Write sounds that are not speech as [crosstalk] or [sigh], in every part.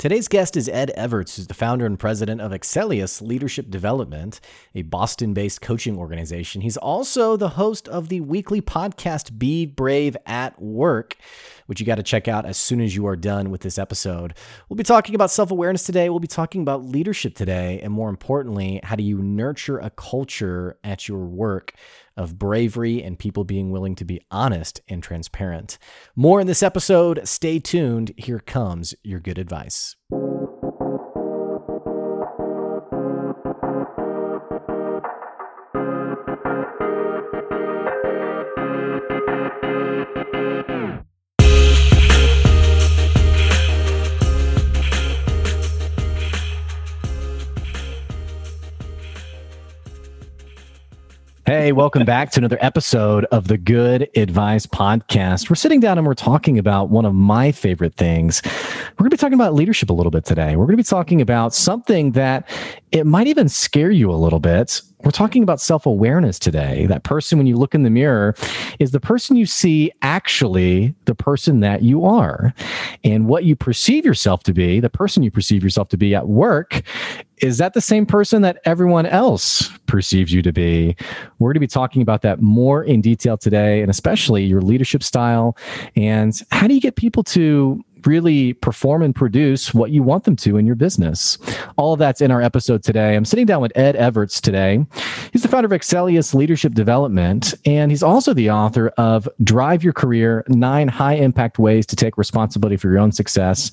Today's guest is Ed Evarts, who's the founder and president of Excelius Leadership Development, a Boston based coaching organization. He's also the host of the weekly podcast Be Brave at Work, which you got to check out as soon as you are done with this episode. We'll be talking about self awareness today. We'll be talking about leadership today. And more importantly, how do you nurture a culture at your work of bravery and people being willing to be honest and transparent. More in this episode. Stay tuned. Here comes your good advice. Hey, welcome back to another episode of the Good Advice Podcast. We're sitting down and we're talking about one of my favorite things. We're going to be talking about leadership a little bit today. We're going to be talking about something that it might even scare you a little bit. We're talking about self awareness today. That person, when you look in the mirror, is the person you see actually the person that you are. And what you perceive yourself to be, the person you perceive yourself to be at work, is that the same person that everyone else perceives you to be? We're going to be talking about that more in detail today, and especially your leadership style and how do you get people to really perform and produce what you want them to in your business. All of that's in our episode today. I'm sitting down with Ed Evarts today. He's the founder of Excelius Leadership Development, and he's also the author of Drive Your Career Nine High Impact Ways to Take Responsibility for Your Own Success.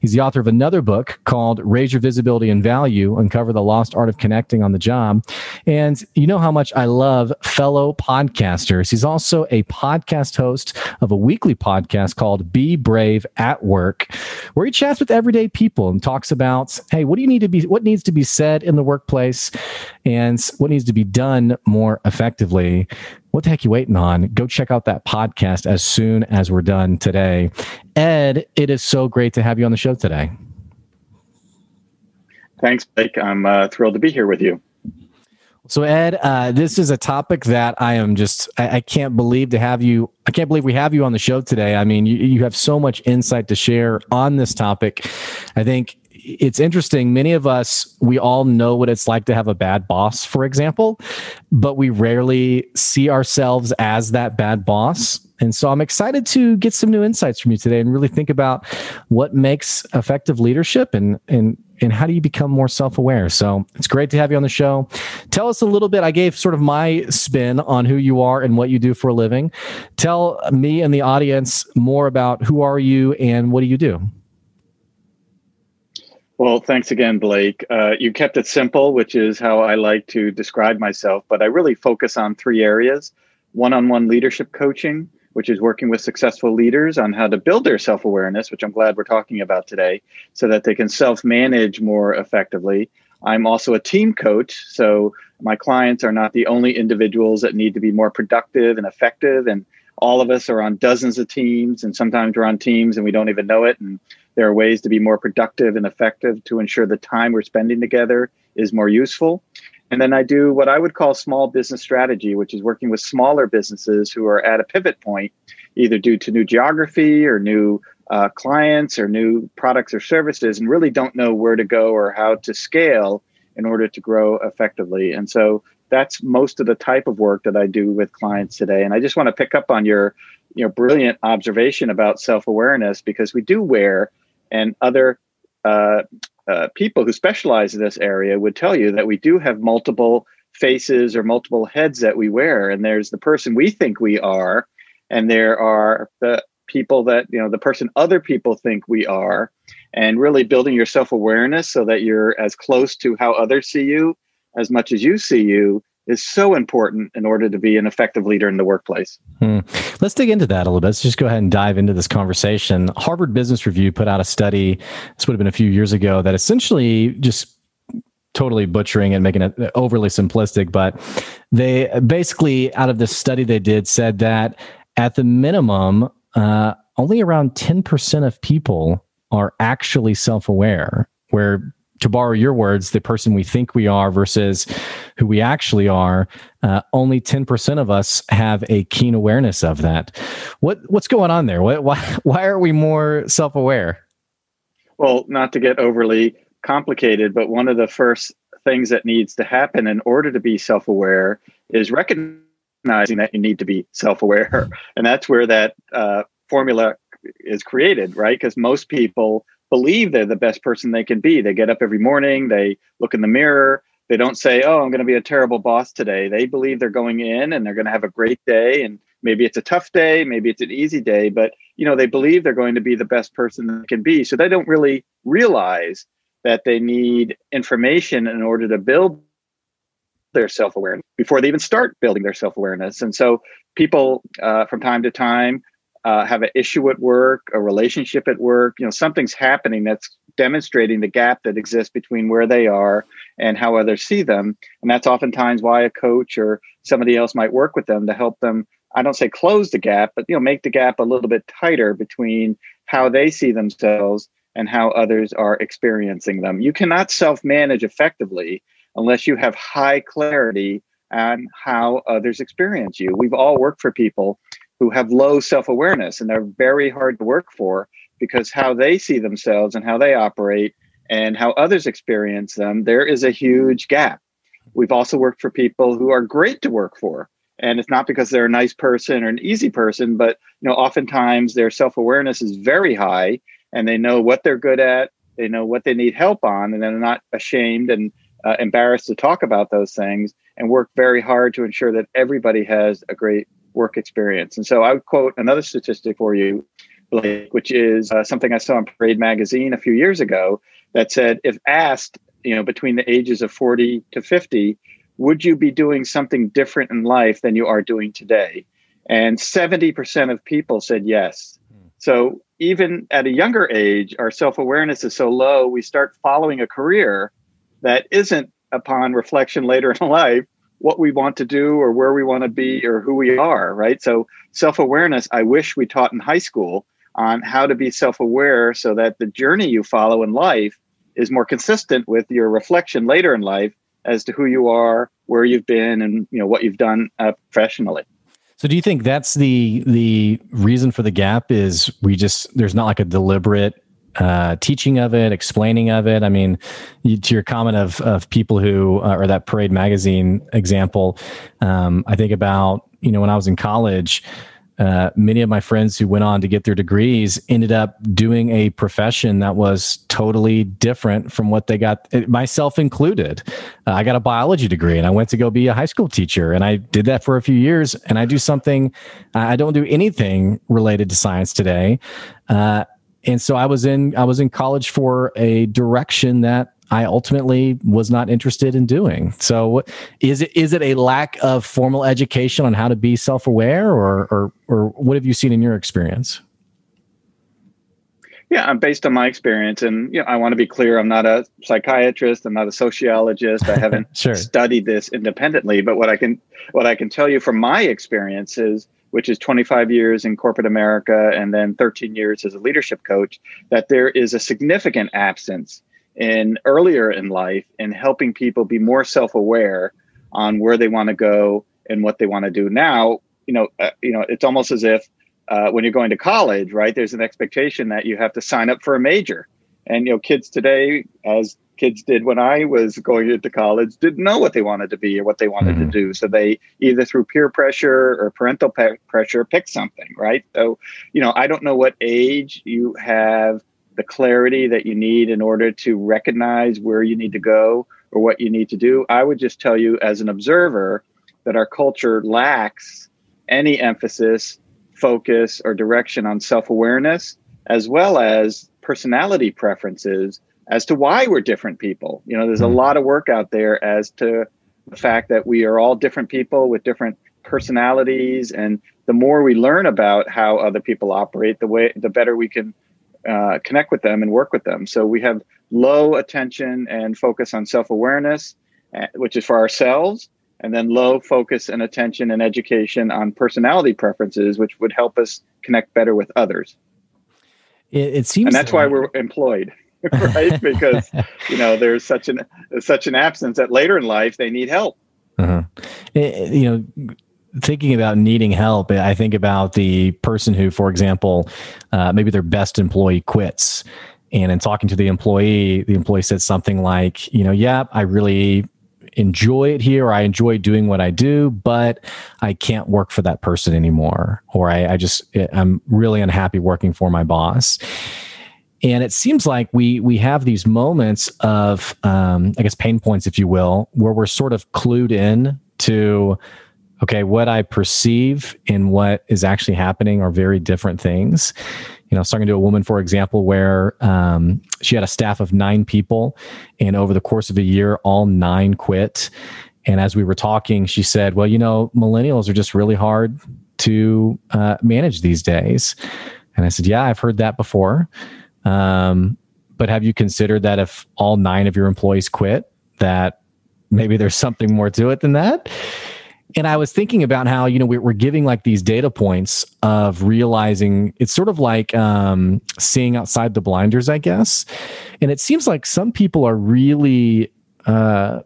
He's the author of another book called Raise Your Visibility and Value Uncover the Lost Art of Connecting on the Job. And you know how much I love fellow podcasters. He's also a podcast host of a weekly podcast called Be Brave at work, where he chats with everyday people and talks about, hey, what do you need to be, what needs to be said in the workplace and what needs to be done more effectively. What the heck you waiting on? Go check out that podcast as soon as we're done today. Ed, it is so great to have you on the show today. Thanks, Blake. I'm uh, thrilled to be here with you. So, Ed, uh, this is a topic that I am just, I, I, can't believe to have you, I can't believe we have you on the show today. I mean, you, you have so much insight to share on this topic. I think it's interesting. Many of us, we all know what it's like to have a bad boss, for example, but we rarely see ourselves as that bad boss. And so I'm excited to get some new insights from you today and really think about what makes effective leadership and, and and how do you become more self-aware so it's great to have you on the show tell us a little bit i gave sort of my spin on who you are and what you do for a living tell me and the audience more about who are you and what do you do well thanks again blake uh, you kept it simple which is how i like to describe myself but i really focus on three areas one-on-one leadership coaching which is working with successful leaders on how to build their self awareness, which I'm glad we're talking about today, so that they can self manage more effectively. I'm also a team coach. So my clients are not the only individuals that need to be more productive and effective. And all of us are on dozens of teams, and sometimes we're on teams and we don't even know it. And there are ways to be more productive and effective to ensure the time we're spending together is more useful. And then I do what I would call small business strategy, which is working with smaller businesses who are at a pivot point, either due to new geography or new uh, clients or new products or services, and really don't know where to go or how to scale in order to grow effectively. And so that's most of the type of work that I do with clients today. And I just want to pick up on your, you know, brilliant observation about self awareness because we do wear and other uh, uh, people who specialize in this area would tell you that we do have multiple faces or multiple heads that we wear and there's the person we think we are and there are the people that you know the person other people think we are and really building your self-awareness so that you're as close to how others see you as much as you see you is so important in order to be an effective leader in the workplace. Hmm. Let's dig into that a little bit. Let's just go ahead and dive into this conversation. Harvard Business Review put out a study, this would have been a few years ago, that essentially just totally butchering and making it overly simplistic, but they basically, out of the study they did, said that at the minimum, uh, only around 10% of people are actually self aware, where to borrow your words, the person we think we are versus who we actually are, uh, only 10% of us have a keen awareness of that. What, what's going on there? Why, why [laughs] are we more self aware? Well, not to get overly complicated, but one of the first things that needs to happen in order to be self aware is recognizing that you need to be self aware. [laughs] And that's where that uh, formula is created, right? Because most people believe they're the best person they can be. They get up every morning, they look in the mirror, they don't say, "Oh, I'm going to be a terrible boss today." They believe they're going in and they're going to have a great day and maybe it's a tough day, maybe it's an easy day, but you know, they believe they're going to be the best person they can be. So they don't really realize that they need information in order to build their self-awareness before they even start building their self-awareness. And so people uh, from time to time uh, have an issue at work, a relationship at work, you know, something's happening that's demonstrating the gap that exists between where they are and how others see them. And that's oftentimes why a coach or somebody else might work with them to help them, I don't say close the gap, but you know, make the gap a little bit tighter between how they see themselves and how others are experiencing them. You cannot self-manage effectively unless you have high clarity on how others experience you. We've all worked for people who have low self awareness and they're very hard to work for because how they see themselves and how they operate and how others experience them, there is a huge gap. We've also worked for people who are great to work for. And it's not because they're a nice person or an easy person, but you know, oftentimes their self-awareness is very high and they know what they're good at, they know what they need help on, and they're not ashamed and uh, embarrassed to talk about those things and work very hard to ensure that everybody has a great work experience. And so I would quote another statistic for you, Blake, which is uh, something I saw in Parade magazine a few years ago that said, if asked, you know, between the ages of 40 to 50, would you be doing something different in life than you are doing today? And 70% of people said yes. Hmm. So even at a younger age, our self awareness is so low, we start following a career that isn't upon reflection later [laughs] in life what we want to do or where we want to be or who we are, right? So self awareness, I wish we taught in high school on how to be self aware so that the journey you follow in life is more consistent with your reflection later in life as to who you are, where you've been, and you know what you've done uh, professionally. So do you think that's the the reason for the gap is we just there's not like a deliberate uh, teaching of it, explaining of it. I mean, you, to your comment of of people who uh, or that Parade magazine example, um, I think about you know when I was in college. Uh, many of my friends who went on to get their degrees ended up doing a profession that was totally different from what they got, myself included. Uh, I got a biology degree and I went to go be a high school teacher. And I did that for a few years. And I do something, I don't do anything related to science today. Uh, and so I was in I was in college for a direction that I ultimately was not interested in doing. So is it is it a lack of formal education on how to be self-aware or or or what have you seen in your experience? Yeah, I'm based on my experience, and you know, I want to be clear. I'm not a psychiatrist. I'm not a sociologist. I haven't [laughs] sure. studied this independently. But what I can what I can tell you from my experiences, which is 25 years in corporate America and then 13 years as a leadership coach, that there is a significant absence in earlier in life in helping people be more self-aware on where they want to go and what they want to do. Now, you know, uh, you know, it's almost as if uh, when you're going to college, right? There's an expectation that you have to sign up for a major, and you know, kids today, as kids did when I was going into college didn't know what they wanted to be or what they wanted mm-hmm. to do. So they either through peer pressure or parental pe- pressure pick something, right? So, you know, I don't know what age you have the clarity that you need in order to recognize where you need to go or what you need to do. I would just tell you as an observer that our culture lacks any emphasis, focus, or direction on self awareness, as well as personality preferences as to why we're different people. You know, there's a hmm. lot of work out there as to the fact that we are all different people with different personalities and the more we learn about how other people operate the way the better we can uh, connect with them and work with them. So we have low attention and focus on self awareness, uh, which is for ourselves, and then low focus and attention and education on personality preferences, which would help us connect better with others. It, it seems, and that's why we're employed. [laughs] right [laughs] because you know there's such an such an absence that later in life they need help uh-huh. It, you know thinking about needing help, I think about the person who, for example, uh, maybe their best employee quits. And in talking to the employee, the employee said something like, you know, yeah, I really enjoy it here. I enjoy doing what I do, but I can't work for that person anymore. Or I, I just, I'm really unhappy working for my boss. And it seems like we we have these moments of, um, I guess, pain points, if you will, where we're sort of clued in to okay, what I perceive and what is actually happening are very different things. You know, I was talking to a woman, for example, where um, she had a staff of nine people, and over the course of a year, all nine quit. And as we were talking, she said, Well, you know, millennials are just really hard to uh, manage these days. And I said, Yeah, I've heard that before. Um, but have you considered that if all nine of your employees quit, that maybe there's something more to it than that? And I was thinking about how you know we're giving like these data points of realizing it's sort of like um, seeing outside the blinders, I guess. And it seems like some people are really, uh,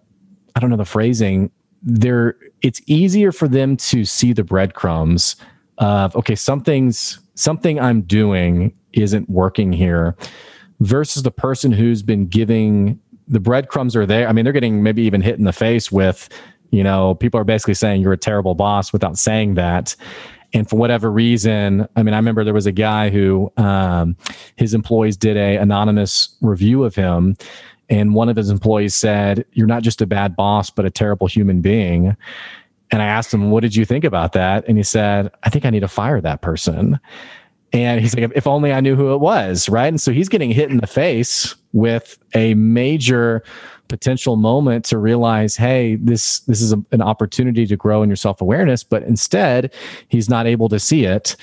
I don't know the phrasing. They're it's easier for them to see the breadcrumbs of okay, something's something I'm doing isn't working here, versus the person who's been giving the breadcrumbs are there. I mean, they're getting maybe even hit in the face with you know, people are basically saying you're a terrible boss without saying that. And for whatever reason, I mean, I remember there was a guy who um, his employees did a anonymous review of him, and one of his employees said, "You're not just a bad boss, but a terrible human being." And I asked him, "What did you think about that?" And he said, "I think I need to fire that person." And he's like, "If only I knew who it was, right?" And so he's getting hit in the face with a major potential moment to realize, hey, this this is a, an opportunity to grow in your self awareness, but instead he's not able to see it.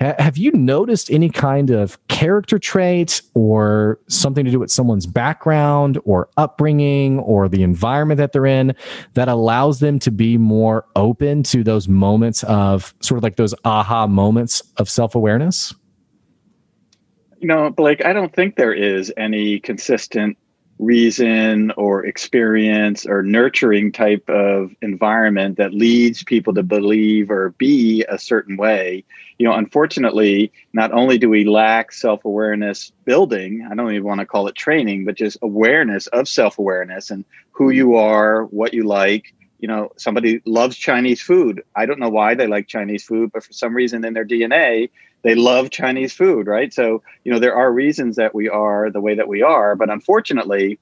have you noticed any kind of character trait or something to do with someone's background or upbringing or the environment that they're in that allows them to be more open to those moments of sort of like those aha moments of self awareness? Know, Blake, I don't think there is any consistent reason or experience or nurturing type of environment that leads people to believe or be a certain way. You know unfortunately not only do we lack self-awareness building i don't even want to call it training but just awareness of self-awareness and who you are what you like. You know somebody loves chinese food. I don't know why they like chinese food but for some reason in their dna they love Chinese food, right? So, you know, there are reasons that we are the way that we are, but unfortunately,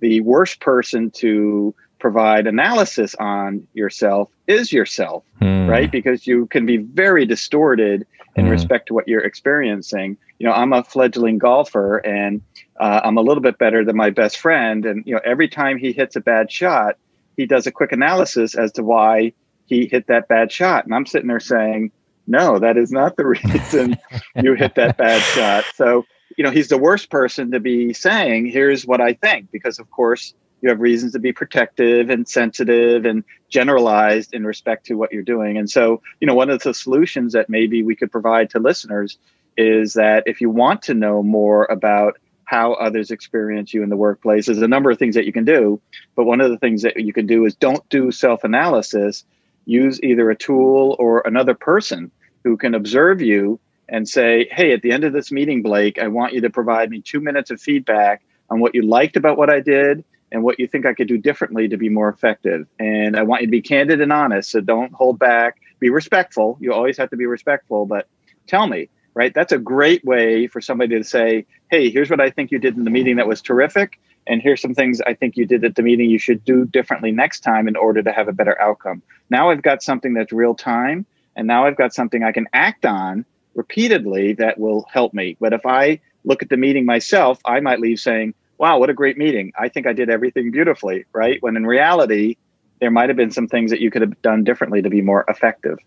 the worst person to provide analysis on yourself is yourself, hmm. right? Because you can be very distorted in hmm. respect to what you're experiencing. You know, I'm a fledgling golfer and uh, I'm a little bit better than my best friend. And, you know, every time he hits a bad shot, he does a quick analysis as to why he hit that bad shot. And I'm sitting there saying, no, that is not the [laughs] reason you hit that bad shot. So, you know, he's the worst person to be saying, here's what I think, because of course you have reasons to be protective and sensitive and generalized in respect to what you're doing. And so, you know, one of the solutions that maybe we could provide to listeners is that if you want to know more about how others experience you in the workplace, there's a number of things that you can do. But one of the things that you can do is don't do self analysis use either a tool or another person who can observe you and say, Hey, at the end of this meeting, Blake, I want you to provide me two minutes of feedback on what you liked about what I did and what you think I could do differently to be more effective. And I want you to be candid and honest. So don't hold back, be respectful. You always have to be respectful, but tell me, right? That's a great way for somebody to say, Hey, here's what I think you did in the meeting that was terrific and here's some things I think you did at the meeting you should do differently next time in order to have a better outcome. Now I've got something that's real time, and now I've got something I can act on repeatedly that will help me. But if I look at the meeting myself, I might leave saying, wow, what a great meeting. I think I did everything beautifully, right? When in reality, there might have been some things that you could have done differently to be more effective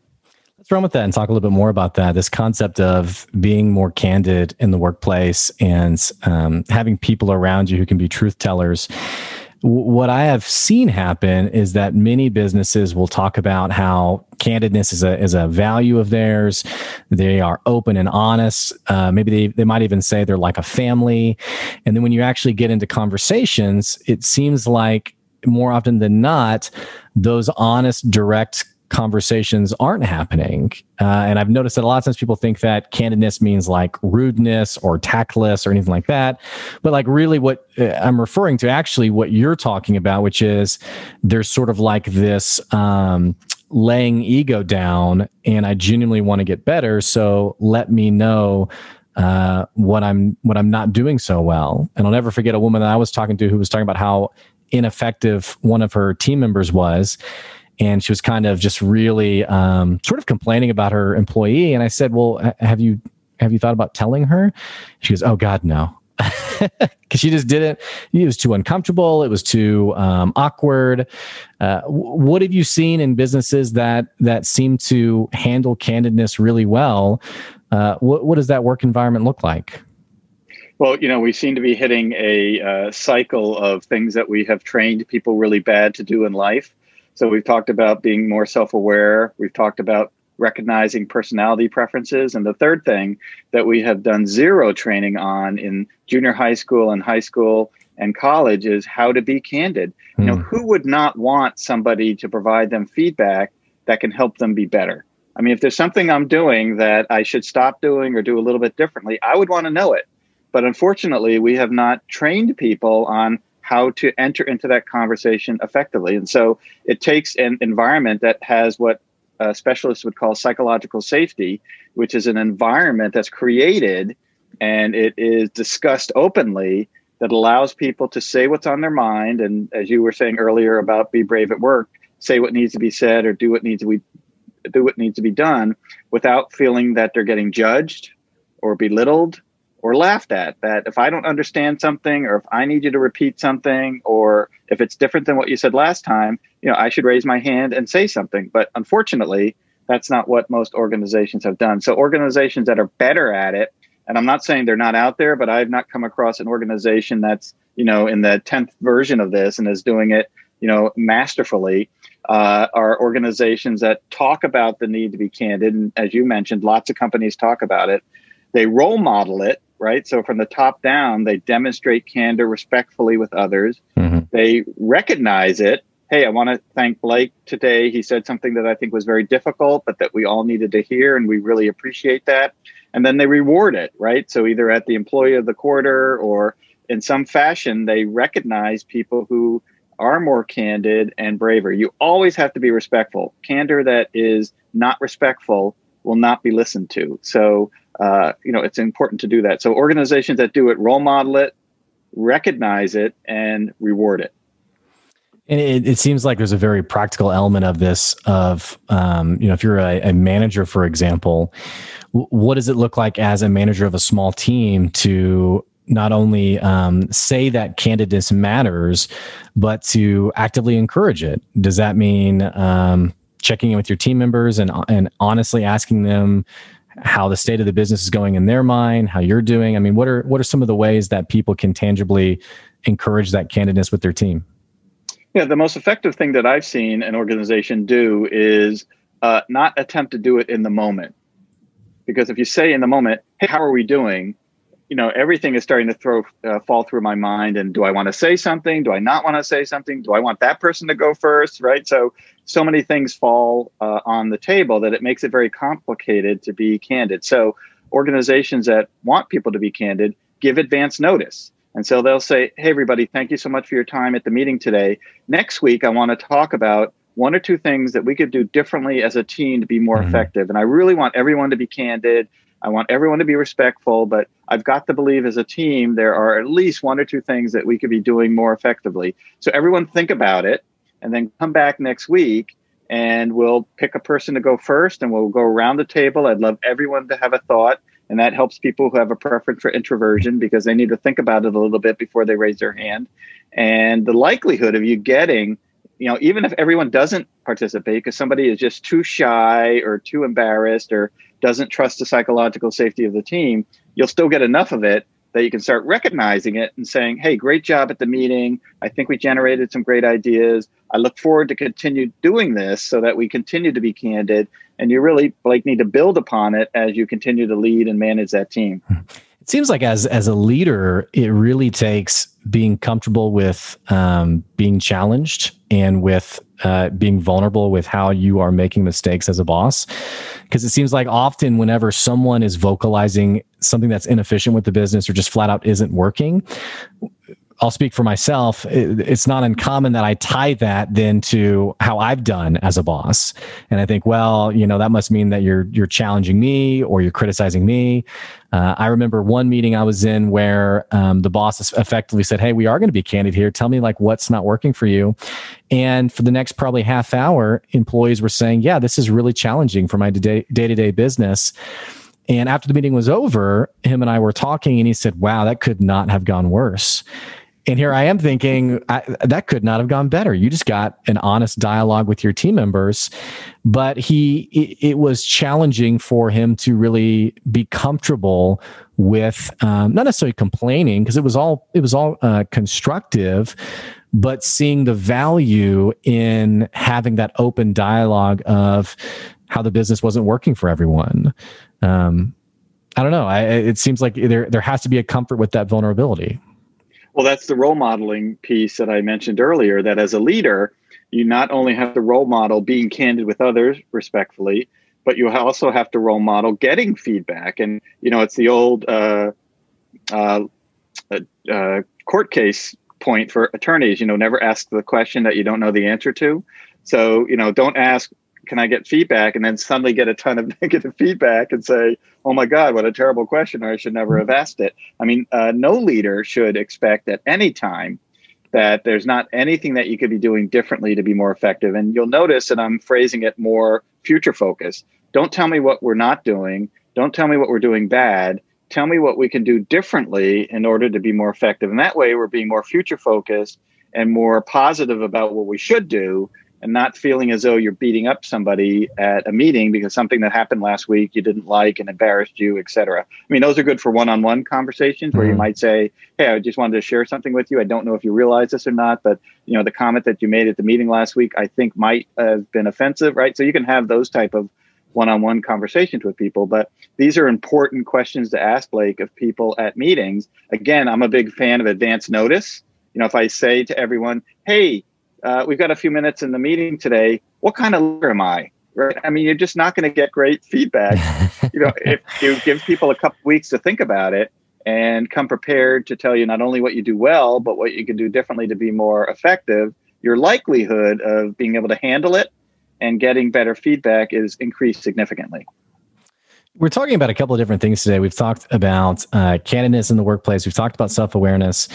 Let's run with that and talk a little bit more about that. This concept of being more candid in the workplace and um, having people around you who can be truth tellers what I have seen happen is that many businesses will talk about how candidness is a is a value of theirs. They are open and honest. Uh, maybe they they might even say they're like a family. And then when you actually get into conversations, it seems like more often than not, those honest, direct conversations aren't happening. Uh, and I've noticed that a lot of times people think that candidness means like rudeness or tactless or anything like that. But like really what uh, I'm referring to actually what you're talking about, which is there's sort of like this um, laying ego down and I genuinely want to get better. So let me know uh, what I'm what I'm not doing so well. And I'll never forget a woman that I was talking to who was talking about how ineffective one of her team members was and she was kind of just really um, sort of complaining about her employee. And I said, "Well, have you have you thought about telling her?" She goes, "Oh God, no." [laughs] Because she just didn't. It was too uncomfortable. It was too um, awkward. Uh, what have you seen in businesses that that seem to handle candidness really well? Uh, what, what does that work environment look like? Well, you know, we seem to be hitting a uh, cycle of things that we have trained people really bad to do in life. So we've talked about being more self aware. We've talked about recognizing personality preferences. And the third thing that we have done zero training on in junior high school and high school and college is how to be candid. Mm. You know, hmm. who would not want somebody to provide them feedback that can help them be better? I mean, if there's something I'm doing that I should stop doing or do a little bit differently, I would want to know it. But unfortunately, we have not trained people on how to enter into that conversation effectively. And so it takes an environment that has what specialists would call psychological safety, which is an environment that's created and it is discussed openly that allows people to say what's on their mind. And as you were saying earlier about be brave at work, say what needs to be said or do what needs to be do what needs to be done without feeling that they're getting judged or belittled or laughed at that if I don't understand something or if I need you to repeat something or if it's different than what you said last time, you know, I should raise my hand and say something. But unfortunately, that's not what most organizations have done. So organizations that are better at it, and I'm not saying they're not out there, but I've not come across an organization that's, you know, in the 10th version of this and is doing it, you know, masterfully. Uh, are organizations that talk about the need to be candid. And as you mentioned, lots of companies talk about it. They role model it right? So from the top down, they demonstrate candor respectfully with others. Mm-hmm. They recognize it. Hey, I want to thank Blake today. He said something that I think was very difficult, but that we all needed to hear, and we really appreciate that. And then they reward it, right? So either at the employee of the quarter or in some fashion, they recognize people who are more candid and braver. You always have to be respectful. Candor that is not respectful will not be listened to. So uh, you know, it's important to do that. So organizations that do it role model it, recognize it, and reward it. And it, it seems like there's a very practical element of this. Of um, you know, if you're a, a manager, for example, what does it look like as a manager of a small team to not only um, say that candidness matters, but to actively encourage it? Does that mean um, checking in with your team members and and honestly asking them how the state of the business is going in their mind, how you're doing. I mean, what are what are some of the ways that people can tangibly encourage that candidness with their team? Yeah, the most effective thing that I've seen an organization do is uh, not attempt to do it in the moment. Because if you say in the moment, "Hey, how are we doing?" You know everything is starting to throw uh, fall through my mind and do i want to say something? Do i not want to say something? Do i want that person to go first right? So so many things fall uh, on the table that it makes it very complicated to be candid. So organizations that want people to be candid give advance notice. And so they'll say hey everybody thank you so much for your time at the meeting today. Next week i want to talk about one or two things that we could do differently as a team to be more mm-hmm. effective. And i really want everyone to be candid I want everyone to be respectful, but I've got to believe as a team there are at least one or two things that we could be doing more effectively. So everyone think about it and then come back next week and we'll pick a person to go first and we'll go around the table. I'd love everyone to have a thought. And that helps people who have a preference for introversion because they need to think about it a little bit before they raise their hand. And the likelihood of you getting you know, even if everyone doesn't participate because somebody is just too shy or too embarrassed or doesn't trust the psychological safety of the team, you'll still get enough of it that you can start recognizing it and saying, "Hey, great job at the meeting. I think we generated some great ideas. I look forward to continue doing this so that we continue to be candid." And you really like need to build upon it as you continue to lead and manage that team. It seems like as as a leader, it really takes being comfortable with um, being challenged and with uh, being vulnerable with how you are making mistakes as a boss. Because it seems like often, whenever someone is vocalizing something that's inefficient with the business or just flat out isn't working, I'll speak for myself. it's not uncommon that I tie that then to how I've done as a boss, and I think, well, you know, that must mean that you're you're challenging me or you're criticizing me. Uh, I remember one meeting I was in where um, the boss effectively said, "Hey, we are going to be candid here. Tell me like what's not working for you." And for the next probably half hour, employees were saying, "Yeah, this is really challenging for my day to day business." And after the meeting was over, him and I were talking, and he said, Wow, that could not have gone worse. And here I am thinking I, that could not have gone better. You just got an honest dialogue with your team members, but he it, it was challenging for him to really be comfortable with um, not necessarily complaining because it was all it was all uh, constructive, but seeing the value in having that open dialogue of how the business wasn't working for everyone. Um, I don't know. I, it seems like there there has to be a comfort with that vulnerability. Well, that's the role modeling piece that I mentioned earlier. That as a leader, you not only have to role model being candid with others respectfully, but you also have to role model getting feedback. And you know, it's the old uh, uh, uh, court case point for attorneys. You know, never ask the question that you don't know the answer to. So you know, don't ask can I get feedback? And then suddenly get a ton of [laughs] negative feedback and say, oh my God, what a terrible question, or I should never have asked it. I mean, uh, no leader should expect at any time that there's not anything that you could be doing differently to be more effective. And you'll notice that I'm phrasing it more future focused. Don't tell me what we're not doing. Don't tell me what we're doing bad. Tell me what we can do differently in order to be more effective. And that way, we're being more future focused and more positive about what we should do and not feeling as though you're beating up somebody at a meeting because something that happened last week you didn't like and embarrassed you, et cetera. I mean, those are good for one-on-one conversations where mm-hmm. you might say, "Hey, I just wanted to share something with you. I don't know if you realize this or not, but you know, the comment that you made at the meeting last week, I think might have been offensive, right?" So you can have those type of one-on-one conversations with people but these are important questions to ask blake of people at meetings again i'm a big fan of advance notice you know if i say to everyone hey uh, we've got a few minutes in the meeting today. What kind of leader am I? Right. I mean, you're just not going to get great feedback. [laughs] you know, if you give people a couple weeks to think about it and come prepared to tell you not only what you do well, but what you can do differently to be more effective, your likelihood of being able to handle it and getting better feedback is increased significantly. We're talking about a couple of different things today. We've talked about uh, candidness in the workplace. We've talked about self awareness.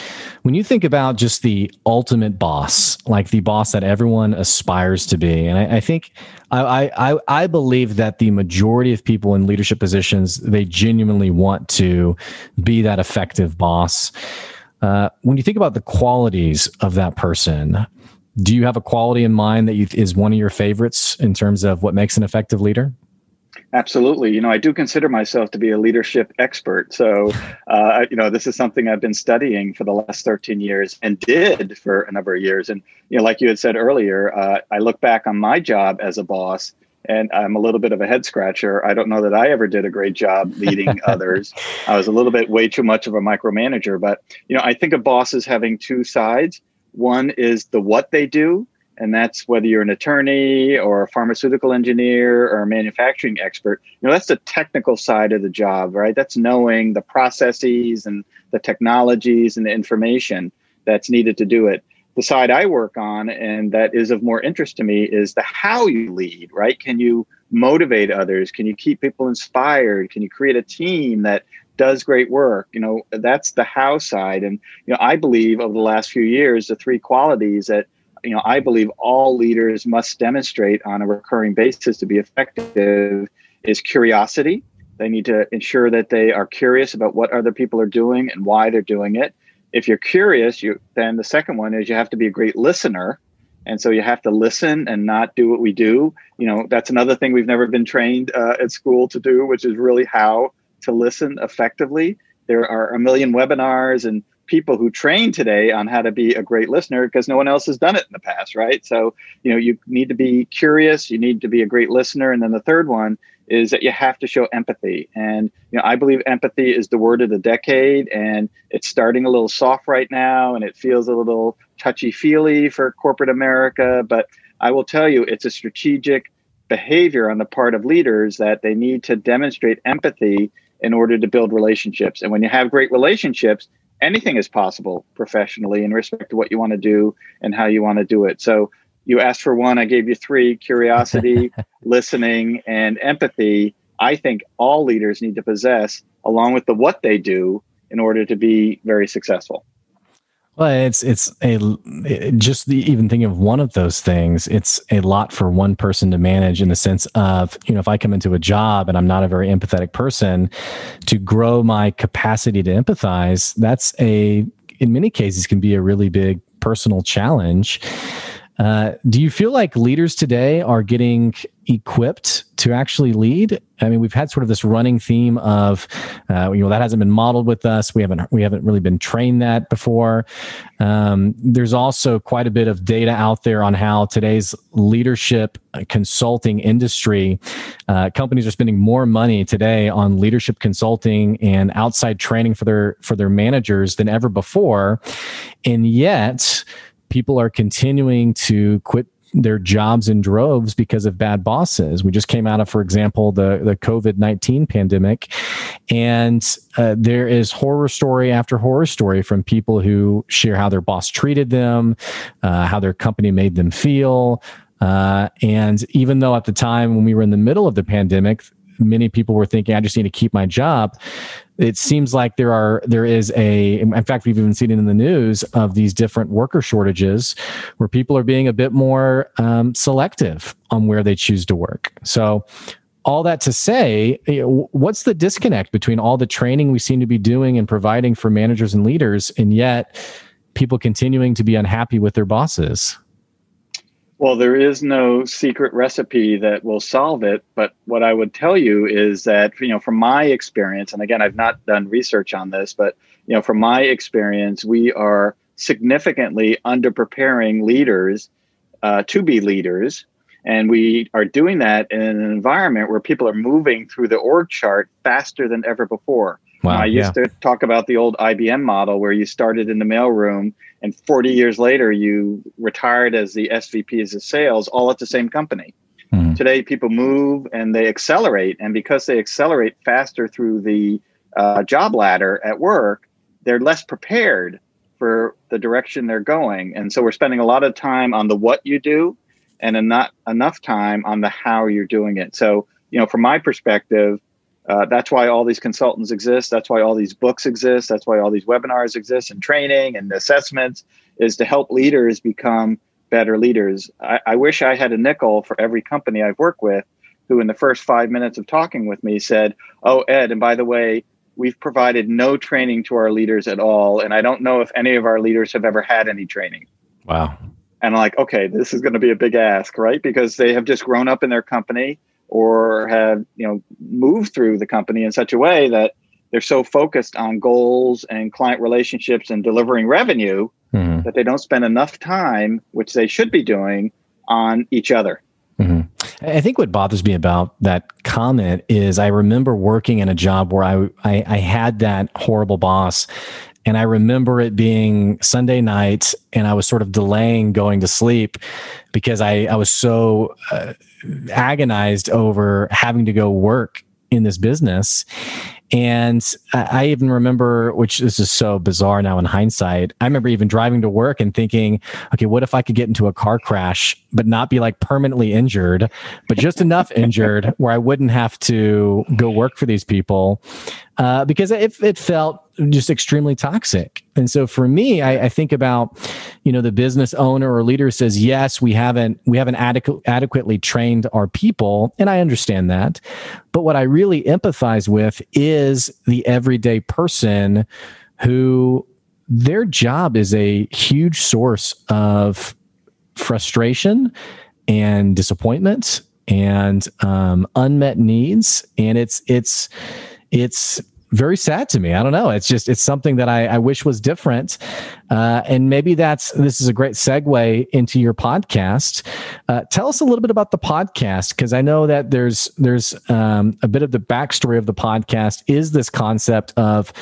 When you think about just the ultimate boss, like the boss that everyone aspires to be, and I, I think I, I I believe that the majority of people in leadership positions they genuinely want to be that effective boss. Uh, when you think about the qualities of that person, do you have a quality in mind that you, is one of your favorites in terms of what makes an effective leader? Absolutely. You know, I do consider myself to be a leadership expert. So, uh, you know, this is something I've been studying for the last 13 years and did for a number of years. And, you know, like you had said earlier, uh, I look back on my job as a boss and I'm a little bit of a head scratcher. I don't know that I ever did a great job leading [laughs] others. I was a little bit way too much of a micromanager. But, you know, I think of bosses having two sides. One is the what they do, and that's whether you're an attorney or a pharmaceutical engineer or a manufacturing expert you know that's the technical side of the job right? That's knowing the processes and the technologies and the information that's needed to do it. The side i work on and that is of more interest to me is the how you lead right? Can you motivate others? Can you keep people inspired? Can you create a team that does great work? You know that's the how side. And you know i believe over the last few years the three qualities that you know, I believe all leaders must demonstrate on a recurring basis to be effective is curiosity. They need to ensure that they are curious about what other people are doing and why they're doing it. If you're curious, you then the second one is you have to be a great listener And so you have to listen and not do what we do. You know, that's another thing we've never been trained uh, at school to do, which is really how to listen effectively. There are a million webinars and people who train today on how to be a great listener because no one else has done it in the past, right? So, you know, you need to be curious, you need to be a great listener. And then the third one is that you have to show empathy. And you know, I believe empathy is the word of the decade, and it's starting a little soft right now, and it feels a little touchy feely for corporate America. But I will tell you, it's a strategic behavior on the part of leaders that they need to demonstrate empathy in order to build relationships. And when you have great relationships, anything is possible professionally in respect to what you want to do and how you want to do it. So you asked for one, I gave you three curiosity, [laughs] listening, and empathy. I think all leaders need to possess, along with the what they do, in order to be very successful. Well, it's it's a just the even thinking of one of those things. It's a lot for one person to manage in the sense of you know if I come into a job and I'm not a very empathetic person, to grow my capacity to empathize, that's a in many cases can be a really big personal challenge. Uh, do you feel like leaders today are getting equipped to actually lead? I mean, we've had sort of this running theme of, uh, you know, that hasn't been modeled with us. We haven't we haven't really been trained that before. Um, there's also quite a bit of data out there on how today's leadership consulting industry uh, companies are spending more money today on leadership consulting and outside training for their for their managers than ever before, and yet people are continuing to quit their jobs in droves because of bad bosses. We just came out of, for example, the the COVID nineteen pandemic, and uh, there is horror story after horror story from people who share how their boss treated them, uh, how their company made them feel. Uh, and even though at the time when we were in the middle of the pandemic, many people were thinking, I just need to keep my job it seems like there are there is a in fact we've even seen it in the news of these different worker shortages where people are being a bit more um, selective on where they choose to work. So all that to say what's the disconnect between all the training we seem to be doing and providing for managers and leaders and yet people continuing to be unhappy with their bosses well, there is no secret recipe that will solve it. But what I would tell you is that, you know, from my experience, and again, I've not done research on this, but, you know, from my experience, we are significantly under preparing leaders uh, to be leaders. And we are doing that in an environment where people are moving through the org chart faster than ever before. Wow, I used yeah. to talk about the old IBM model where you started in the mailroom and 40 years later you retired as the SVP of sales all at the same company. Mm-hmm. Today, people move and they accelerate. And because they accelerate faster through the uh, job ladder at work, they're less prepared for the direction they're going. And so we're spending a lot of time on the what you do and not enough time on the how you're doing it. So, you know, from my perspective, uh, that's why all these consultants exist. That's why all these books exist. That's why all these webinars exist and training and assessments is to help leaders become better leaders. I, I wish I had a nickel for every company I've worked with who, in the first five minutes of talking with me, said, Oh, Ed, and by the way, we've provided no training to our leaders at all. And I don't know if any of our leaders have ever had any training. Wow. And I'm like, okay, this is going to be a big ask, right? Because they have just grown up in their company or have you know moved through the company in such a way that they're so focused on goals and client relationships and delivering revenue mm-hmm. that they don't spend enough time which they should be doing on each other mm-hmm. i think what bothers me about that comment is i remember working in a job where I, I, I had that horrible boss and I remember it being Sunday night, and I was sort of delaying going to sleep because I, I was so uh, agonized over having to go work in this business. And I even remember, which this is so bizarre now in hindsight, I remember even driving to work and thinking, okay, what if I could get into a car crash, but not be like permanently injured, but just enough [laughs] injured where I wouldn't have to go work for these people? Uh, because it, it felt just extremely toxic. And so for me, I, I, think about, you know, the business owner or leader says, yes, we haven't, we haven't adequ- adequately trained our people. And I understand that. But what I really empathize with is the everyday person who their job is a huge source of frustration and disappointment and um, unmet needs, and it's it's it's very sad to me. I don't know. It's just it's something that I, I wish was different, uh, and maybe that's this is a great segue into your podcast. Uh, tell us a little bit about the podcast because I know that there's there's um, a bit of the backstory of the podcast is this concept of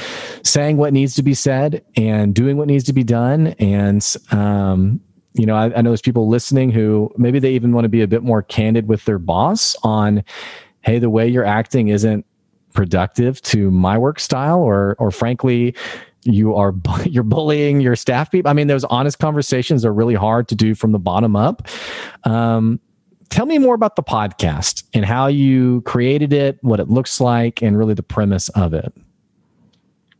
saying what needs to be said and doing what needs to be done, and um, you know I, I know there's people listening who maybe they even want to be a bit more candid with their boss on, hey, the way you're acting isn't productive to my work style or or frankly you are [laughs] you're bullying your staff people i mean those honest conversations are really hard to do from the bottom up. Um, tell me more about the podcast and how you created it what it looks like and really the premise of it.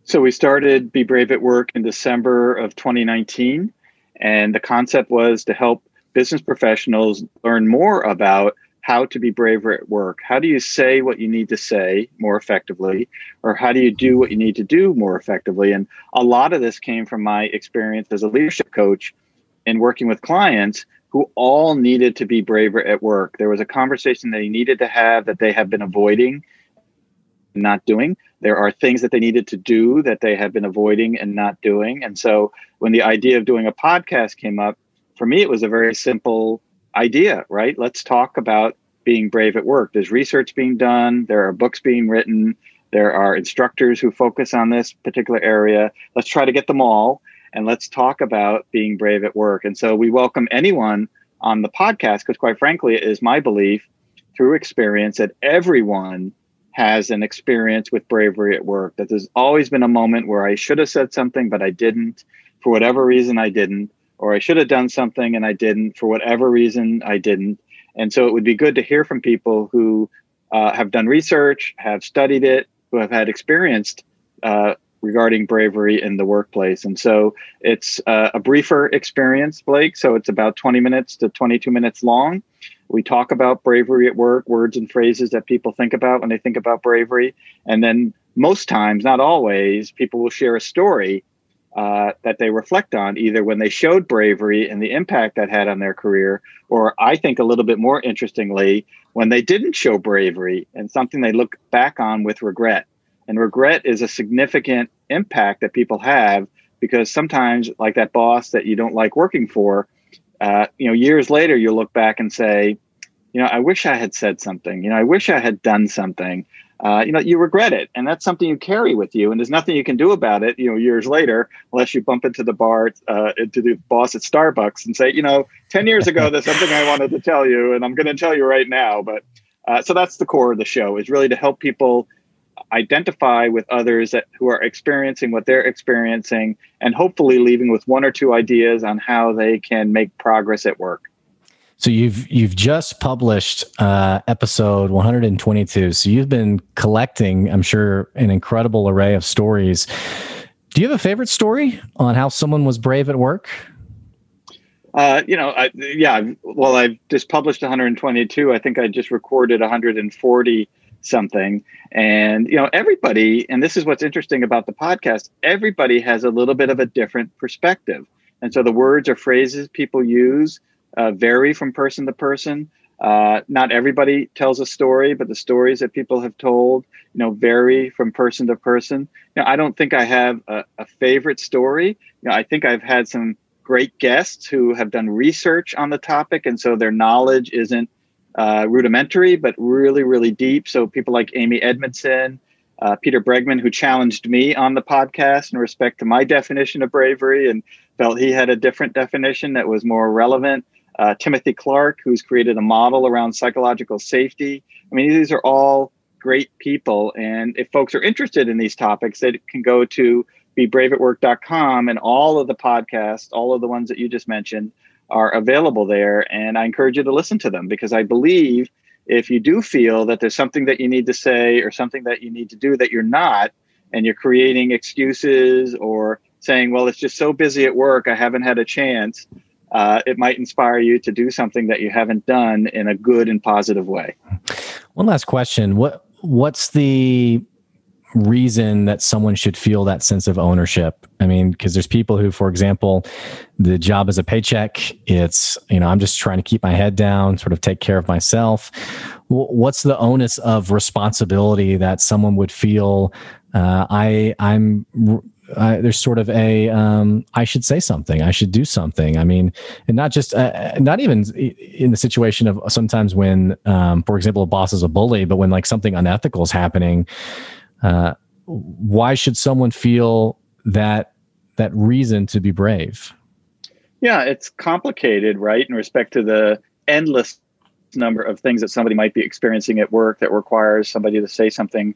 So we started be brave at work in december of 2019 and the concept was to help business professionals learn more about how to be braver at work. How do you say what you need to say more effectively? Or how do you do what you need to do more effectively? And a lot of this came from my experience as a leadership coach in working with clients who all needed to be braver at work. There was a conversation they needed to have that they have been avoiding, and not doing. There are things that they needed to do that they have been avoiding and not doing. And so when the idea of doing a podcast came up, for me, it was a very simple idea, right? Let's talk about being brave at work. There's research being done, there are books being written, there are instructors who focus on this particular area. Let's try to get them all and let's talk about being brave at work. And so we welcome anyone on the podcast because, quite frankly, it is my belief through experience that everyone has an experience with bravery at work. That there's always been a moment where I should have said something, but I didn't. For whatever reason, I didn't or I should have done something and I didn't for whatever reason I didn't. And so it would be good to hear from people who uh, have done research, have studied it, who have had experience uh, regarding bravery in the workplace. And so it's uh, a briefer experience, Blake. So it's about 20 minutes to 22 minutes long. We talk about bravery at work, words and phrases that people think about when they think about bravery. And then most times, not always, people will share a story uh, that they reflect on, either when they showed bravery and the impact that had on their career, or I think a little bit more interestingly, when they didn't show bravery and something they look back on with regret. And regret is a significant impact that people have because sometimes, like that boss that you don't like working for, uh, you know, years later, you'll look back and say, you know, I wish I had said something. You know, I wish I had done something uh, you know, you regret it, and that's something you carry with you, and there's nothing you can do about it. You know, years later, unless you bump into the bar, uh, into the boss at Starbucks, and say, you know, ten years ago, there's something I wanted to tell you, and I'm going to tell you right now. But uh, so that's the core of the show is really to help people identify with others that who are experiencing what they're experiencing, and hopefully leaving with one or two ideas on how they can make progress at work. So you've you've just published uh, episode 122. So you've been collecting, I'm sure, an incredible array of stories. Do you have a favorite story on how someone was brave at work? Uh, you know, I, yeah. Well, I've just published 122. I think I just recorded 140 something, and you know, everybody. And this is what's interesting about the podcast. Everybody has a little bit of a different perspective, and so the words or phrases people use uh, vary from person to person. Uh, not everybody tells a story, but the stories that people have told, you know, vary from person to person. You know, I don't think I have a, a favorite story. You know, I think I've had some great guests who have done research on the topic, and so their knowledge isn't uh, rudimentary, but really, really deep. So people like Amy Edmondson, uh, Peter Bregman, who challenged me on the podcast in respect to my definition of bravery, and felt he had a different definition that was more relevant uh, Timothy Clark, who's created a model around psychological safety. I mean, these are all great people. And if folks are interested in these topics, they can go to bebraveatwork.com and all of the podcasts, all of the ones that you just mentioned, are available there. And I encourage you to listen to them because I believe if you do feel that there's something that you need to say or something that you need to do that you're not, and you're creating excuses or saying, well, it's just so busy at work, I haven't had a chance uh, it might inspire you to do something that you haven't done in a good and positive way. One last question: what What's the reason that someone should feel that sense of ownership. I mean, because there's people who, for example, the job is a paycheck. It's, you know, I'm just trying to keep my head down, sort of take care of myself. What's the onus of responsibility that someone would feel? Uh, I, I'm, uh, there's sort of a um, I should say something. I should do something. I mean, and not just uh, not even in the situation of sometimes when, um, for example, a boss is a bully, but when like something unethical is happening, uh, why should someone feel that that reason to be brave? Yeah, it's complicated, right? In respect to the endless number of things that somebody might be experiencing at work that requires somebody to say something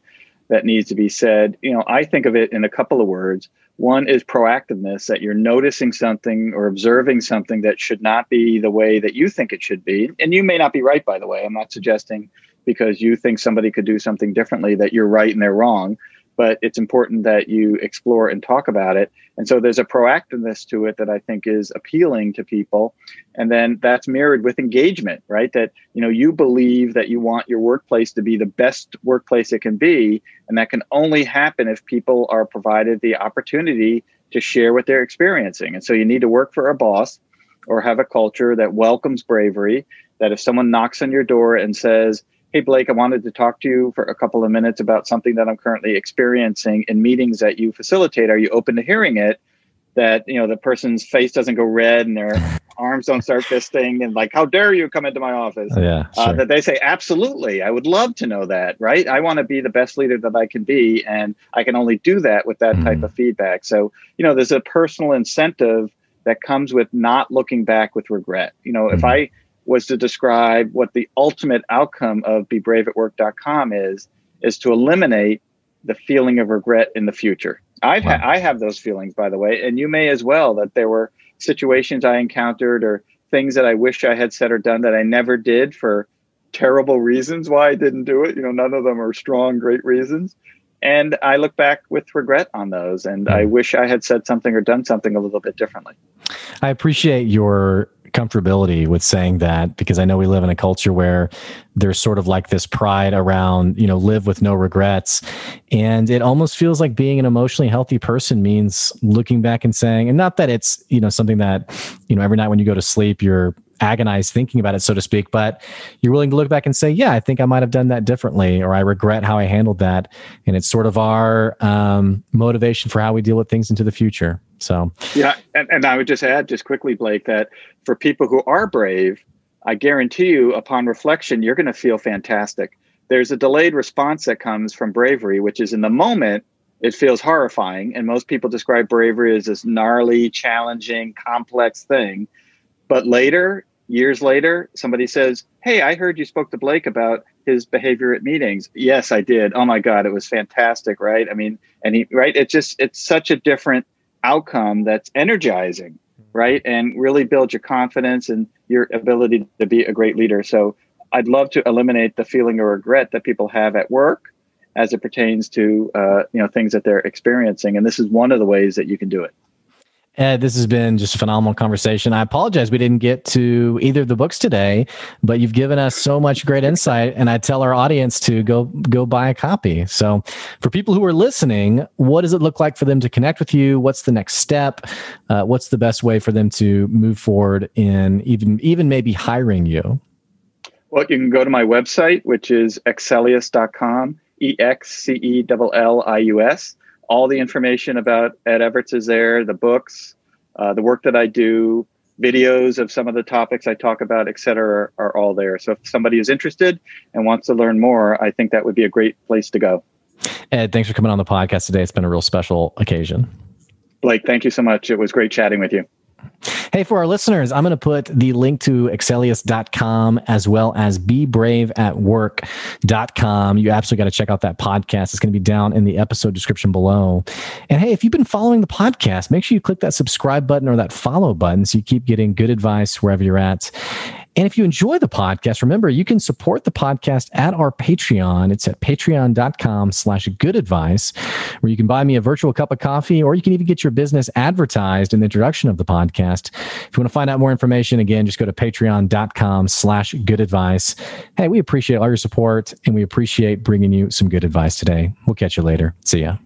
that needs to be said. You know, I think of it in a couple of words. One is proactiveness, that you're noticing something or observing something that should not be the way that you think it should be. And you may not be right, by the way. I'm not suggesting because you think somebody could do something differently that you're right and they're wrong but it's important that you explore and talk about it. And so there's a proactiveness to it that i think is appealing to people. And then that's mirrored with engagement right? That you know you believe that you want your workplace to be the best workplace it can be and that can only happen if people are provided the opportunity to share what they're experiencing. And so you need to work for a boss or have a culture that welcomes bravery that if someone knocks on your door and says Hey, Blake, I wanted to talk to you for a couple of minutes about something that I'm currently experiencing in meetings that you facilitate. Are you open to hearing it? That, you know, the person's face doesn't go red and their arms don't start fisting and like, how dare you come into my office? Yeah. Uh, sure. Uh, that they say, absolutely. I would love to know that, right? I want to be the best leader that I can be. And I can only do that with that mm type of feedback. So, you know, there's a personal incentive that comes with not looking back with regret. You know, mm if I, was to describe what the ultimate outcome of bebraveatwork.com is is to eliminate the feeling of regret in the future. I've wow. ha- I have those feelings by the way and you may as well that there were situations I encountered or things that I wish I had said or done that I never did for terrible reasons why I didn't do it. You know, none of them are strong great reasons. And I look back with regret on those and I hmm. wish I had said something or done something a little bit differently. I appreciate your comfortability with saying that because I know we live in a culture where there's sort of like this pride around, you know, live with no regrets. And it almost feels like being an emotionally healthy person means looking back and saying, and not that it's, you know, something that, you know, every night when you go to sleep, you're agonized thinking about it, so to speak, but you're willing to look back and say, yeah, I think I might have done that differently, or I regret how I handled that. And it's sort of our um, motivation for how we deal with things into the future. So, yeah. And, and I would just add, just quickly, Blake, that for people who are brave, I guarantee you, upon reflection, you're going to feel fantastic. There's a delayed response that comes from bravery, which is in the moment, it feels horrifying. And most people describe bravery as this gnarly, challenging, complex thing. But later, years later, somebody says, Hey, I heard you spoke to Blake about his behavior at meetings. Yes, I did. Oh my God, it was fantastic, right? I mean, and he, right? It's just, it's such a different outcome that's energizing right? And really build your confidence and your ability to be a great leader. So I'd love to eliminate the feeling of regret that people have at work as it pertains to uh, you know things that they're experiencing. And this is one of the ways that you can do it. Ed, this has been just a phenomenal conversation. I apologize we didn't get to either of the books today, but you've given us so much great insight, and I tell our audience to go go buy a copy. So, for people who are listening, what does it look like for them to connect with you? What's the next step? Uh, what's the best way for them to move forward in even even maybe hiring you? Well, you can go to my website, which is excelius.com, E X C E L L I U S all the information about Ed Evarts is there, the books, uh, the work that I do, videos of some of the topics I talk about, et cetera, are, are all there. So if somebody is interested and wants to learn more, I think that would be a great place to go. Ed, thanks for coming on the podcast today. It's been a real special occasion. Blake, thank you so much. It was great chatting with you. Hey, for our listeners, I'm going to put the link to excelius.com as well as bebraveatwork.com. You absolutely got to check out that podcast. It's going to be down in the episode description below. And hey, if you've been following the podcast, make sure you click that subscribe button or that follow button so you keep getting good advice wherever you're at. And if you enjoy the podcast, remember you can support the podcast at our Patreon. It's at patreon.com slash good advice, where you can buy me a virtual cup of coffee, or you can even get your business advertised in the introduction of the podcast. If you want to find out more information, again, just go to patreon.com slash good advice. Hey, we appreciate all your support and we appreciate bringing you some good advice today. We'll catch you later. See ya.